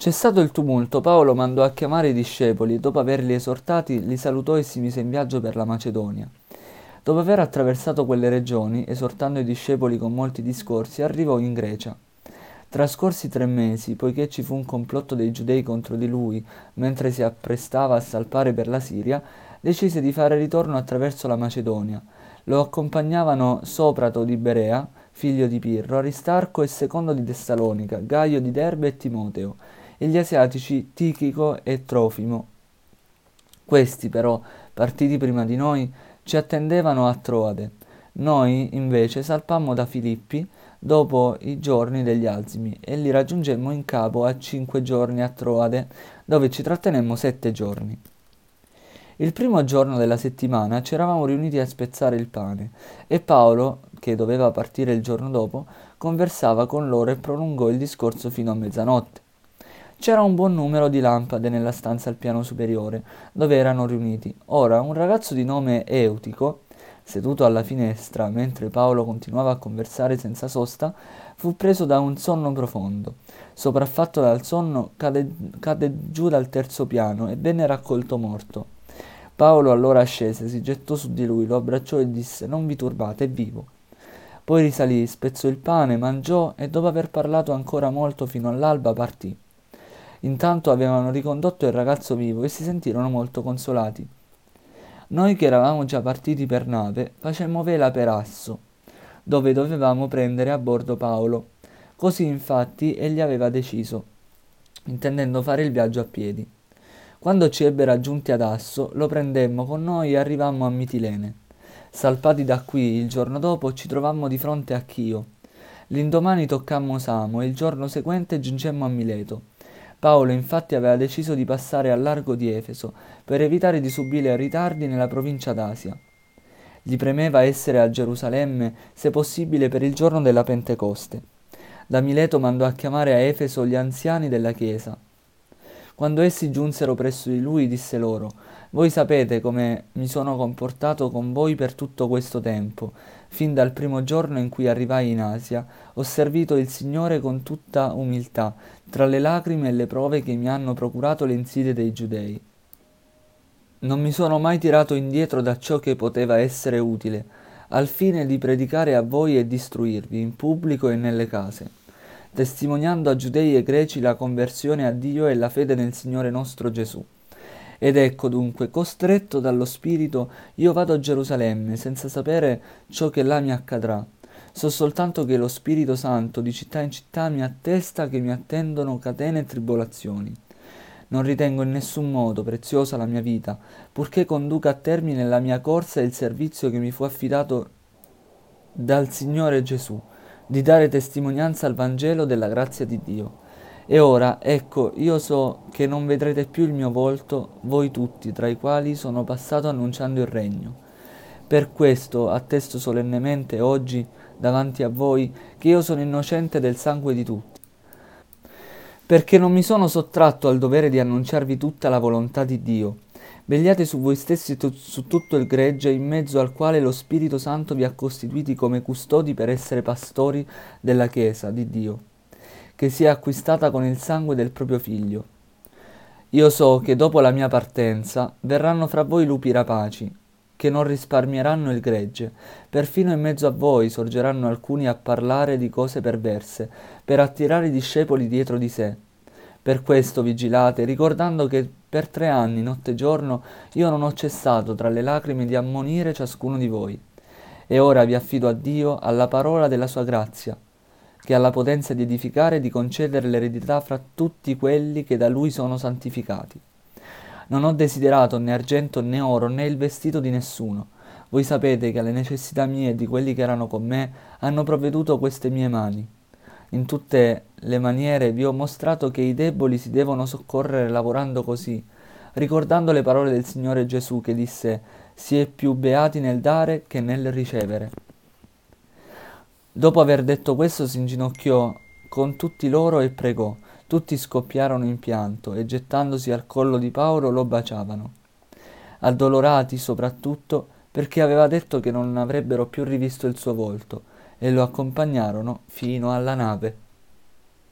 Cessato il tumulto, Paolo mandò a chiamare i discepoli e dopo averli esortati li salutò e si mise in viaggio per la Macedonia. Dopo aver attraversato quelle regioni, esortando i discepoli con molti discorsi, arrivò in Grecia. Trascorsi tre mesi, poiché ci fu un complotto dei giudei contro di lui, mentre si apprestava a salpare per la Siria, decise di fare ritorno attraverso la Macedonia. Lo accompagnavano Soprato di Berea, figlio di Pirro, Aristarco e secondo di Tessalonica, Gaio di Derbe e Timoteo e gli asiatici Tichico e Trofimo. Questi però, partiti prima di noi, ci attendevano a Troade. Noi, invece, salpammo da Filippi dopo i giorni degli Alzimi e li raggiungemmo in capo a cinque giorni a Troade, dove ci trattenemmo sette giorni. Il primo giorno della settimana ci eravamo riuniti a spezzare il pane e Paolo, che doveva partire il giorno dopo, conversava con loro e prolungò il discorso fino a mezzanotte. C'era un buon numero di lampade nella stanza al piano superiore, dove erano riuniti. Ora, un ragazzo di nome Eutico, seduto alla finestra mentre Paolo continuava a conversare senza sosta, fu preso da un sonno profondo. Sopraffatto dal sonno, cade, cade giù dal terzo piano e venne raccolto morto. Paolo allora scese, si gettò su di lui, lo abbracciò e disse: Non vi turbate, è vivo. Poi risalì, spezzò il pane, mangiò e dopo aver parlato ancora molto fino all'alba partì. Intanto avevano ricondotto il ragazzo vivo e si sentirono molto consolati. Noi che eravamo già partiti per nave, facemmo vela per Asso, dove dovevamo prendere a bordo Paolo. Così infatti egli aveva deciso, intendendo fare il viaggio a piedi. Quando ci ebbe raggiunti ad Asso, lo prendemmo con noi e arrivammo a Mitilene. Salpati da qui, il giorno dopo ci trovammo di fronte a Chio. L'indomani toccammo Samo e il giorno seguente giungemmo a Mileto. Paolo infatti aveva deciso di passare al largo di Efeso per evitare di subire ritardi nella provincia d'Asia. Gli premeva essere a Gerusalemme, se possibile, per il giorno della Pentecoste. Da Mileto mandò a chiamare a Efeso gli anziani della chiesa. Quando essi giunsero presso di lui, disse loro, Voi sapete come mi sono comportato con voi per tutto questo tempo, fin dal primo giorno in cui arrivai in Asia, ho servito il Signore con tutta umiltà, tra le lacrime e le prove che mi hanno procurato le insidie dei giudei. Non mi sono mai tirato indietro da ciò che poteva essere utile, al fine di predicare a voi e distruirvi in pubblico e nelle case testimoniando a giudei e greci la conversione a Dio e la fede nel Signore nostro Gesù. Ed ecco dunque, costretto dallo Spirito, io vado a Gerusalemme senza sapere ciò che là mi accadrà. So soltanto che lo Spirito Santo di città in città mi attesta che mi attendono catene e tribolazioni. Non ritengo in nessun modo preziosa la mia vita, purché conduca a termine la mia corsa e il servizio che mi fu affidato dal Signore Gesù di dare testimonianza al Vangelo della grazia di Dio. E ora, ecco, io so che non vedrete più il mio volto, voi tutti, tra i quali sono passato annunciando il regno. Per questo attesto solennemente oggi davanti a voi che io sono innocente del sangue di tutti, perché non mi sono sottratto al dovere di annunciarvi tutta la volontà di Dio Vegliate su voi stessi e su tutto il gregge in mezzo al quale lo Spirito Santo vi ha costituiti come custodi per essere pastori della Chiesa di Dio, che si è acquistata con il sangue del proprio Figlio. Io so che dopo la mia partenza verranno fra voi lupi rapaci, che non risparmieranno il gregge, perfino in mezzo a voi sorgeranno alcuni a parlare di cose perverse, per attirare i discepoli dietro di sé. Per questo vigilate, ricordando che per tre anni, notte e giorno, io non ho cessato tra le lacrime di ammonire ciascuno di voi. E ora vi affido a Dio, alla parola della sua grazia, che ha la potenza di edificare e di concedere l'eredità fra tutti quelli che da lui sono santificati. Non ho desiderato né argento né oro né il vestito di nessuno. Voi sapete che alle necessità mie e di quelli che erano con me hanno provveduto queste mie mani in tutte le maniere vi ho mostrato che i deboli si devono soccorrere lavorando così, ricordando le parole del Signore Gesù che disse si è più beati nel dare che nel ricevere. Dopo aver detto questo si inginocchiò con tutti loro e pregò. Tutti scoppiarono in pianto e gettandosi al collo di Paolo lo baciavano. Addolorati soprattutto perché aveva detto che non avrebbero più rivisto il suo volto e lo accompagnarono fino alla nave.